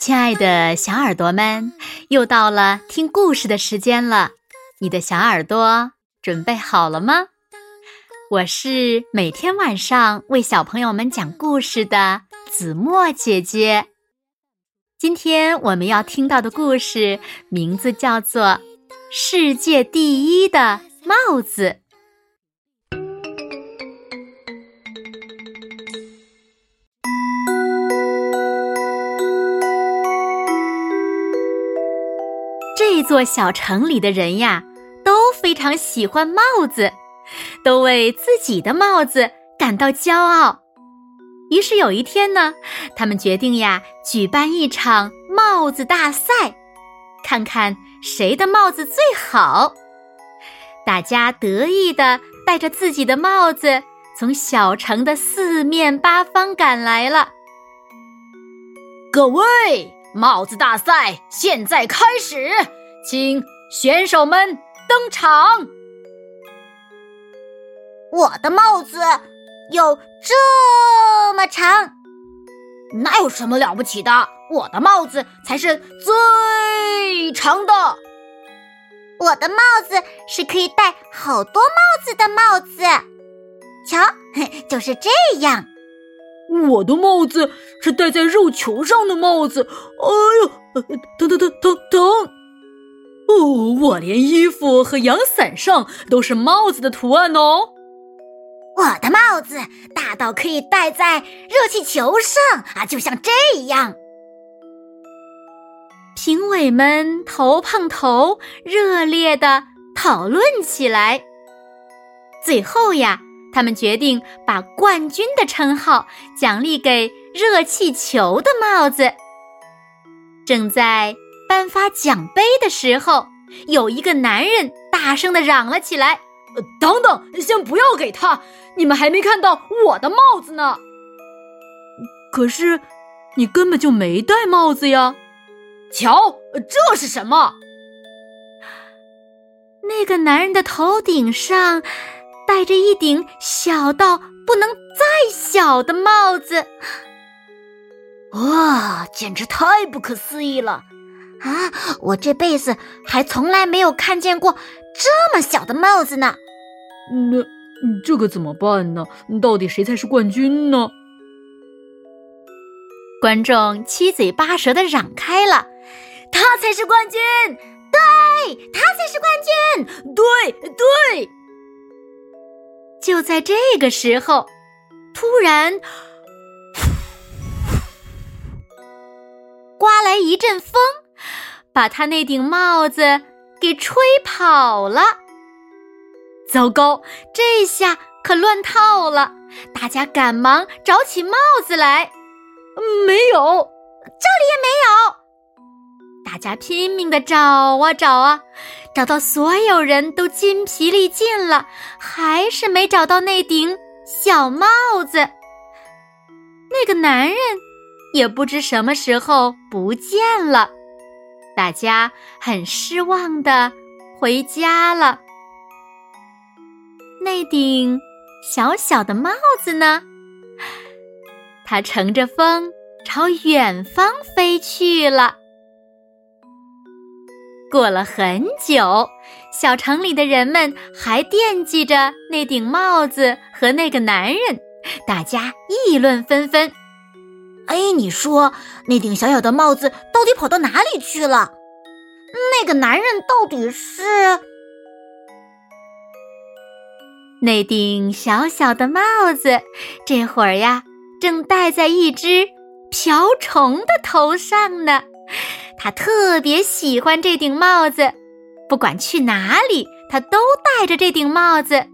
亲爱的小耳朵们，又到了听故事的时间了。你的小耳朵准备好了吗？我是每天晚上为小朋友们讲故事的子墨姐姐。今天我们要听到的故事名字叫做《世界第一的帽子》。这座小城里的人呀，都非常喜欢帽子，都为自己的帽子感到骄傲。于是有一天呢，他们决定呀，举办一场帽子大赛，看看谁的帽子最好。大家得意的戴着自己的帽子，从小城的四面八方赶来了。各位，帽子大赛现在开始。请选手们登场。我的帽子有这么长，哪有什么了不起的？我的帽子才是最长的。我的帽子是可以戴好多帽子的帽子，瞧，就是这样。我的帽子是戴在肉球上的帽子。哎呦，疼疼疼疼疼！哦，我连衣服和阳伞上都是帽子的图案哦。我的帽子大到可以戴在热气球上啊，就像这样。评委们头碰头，热烈的讨论起来。最后呀，他们决定把冠军的称号奖励给热气球的帽子。正在。颁发奖杯的时候，有一个男人大声的嚷了起来：“等等，先不要给他！你们还没看到我的帽子呢。”可是，你根本就没戴帽子呀！瞧，这是什么？那个男人的头顶上戴着一顶小到不能再小的帽子。哇，简直太不可思议了！啊！我这辈子还从来没有看见过这么小的帽子呢。那这可怎么办呢？到底谁才是冠军呢？观众七嘴八舌的嚷开了：“他才是冠军！对，他才是冠军！对对！”就在这个时候，突然，刮来一阵风。把他那顶帽子给吹跑了！糟糕，这下可乱套了！大家赶忙找起帽子来，没有，这里也没有。大家拼命的找啊找啊，找到所有人都筋疲力尽了，还是没找到那顶小帽子。那个男人也不知什么时候不见了。大家很失望的回家了。那顶小小的帽子呢？它乘着风朝远方飞去了。过了很久，小城里的人们还惦记着那顶帽子和那个男人，大家议论纷纷。哎，你说那顶小小的帽子到底跑到哪里去了？那个男人到底是？那顶小小的帽子，这会儿呀，正戴在一只瓢虫的头上呢。他特别喜欢这顶帽子，不管去哪里，他都戴着这顶帽子。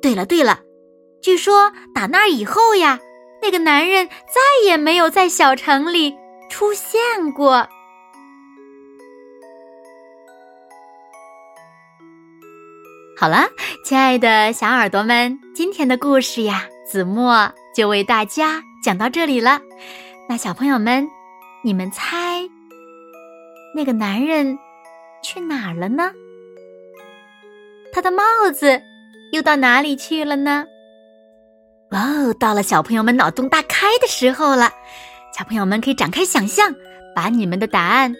对了对了，据说打那以后呀。那个男人再也没有在小城里出现过。好了，亲爱的小耳朵们，今天的故事呀，子墨就为大家讲到这里了。那小朋友们，你们猜那个男人去哪儿了呢？他的帽子又到哪里去了呢？哦，到了小朋友们脑洞大开的时候了，小朋友们可以展开想象，把你们的答案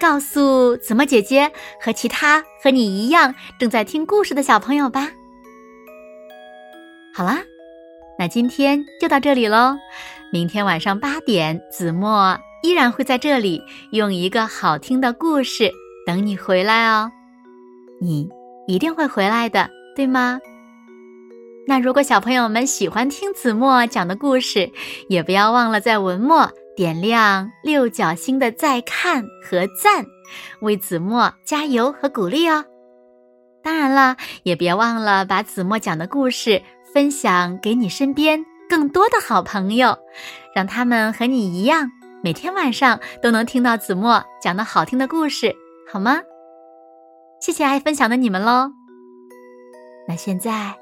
告诉子墨姐姐和其他和你一样正在听故事的小朋友吧。好啦，那今天就到这里喽。明天晚上八点，子墨依然会在这里用一个好听的故事等你回来哦。你一定会回来的，对吗？那如果小朋友们喜欢听子墨讲的故事，也不要忘了在文末点亮六角星的再看和赞，为子墨加油和鼓励哦。当然了，也别忘了把子墨讲的故事分享给你身边更多的好朋友，让他们和你一样，每天晚上都能听到子墨讲的好听的故事，好吗？谢谢爱分享的你们喽。那现在。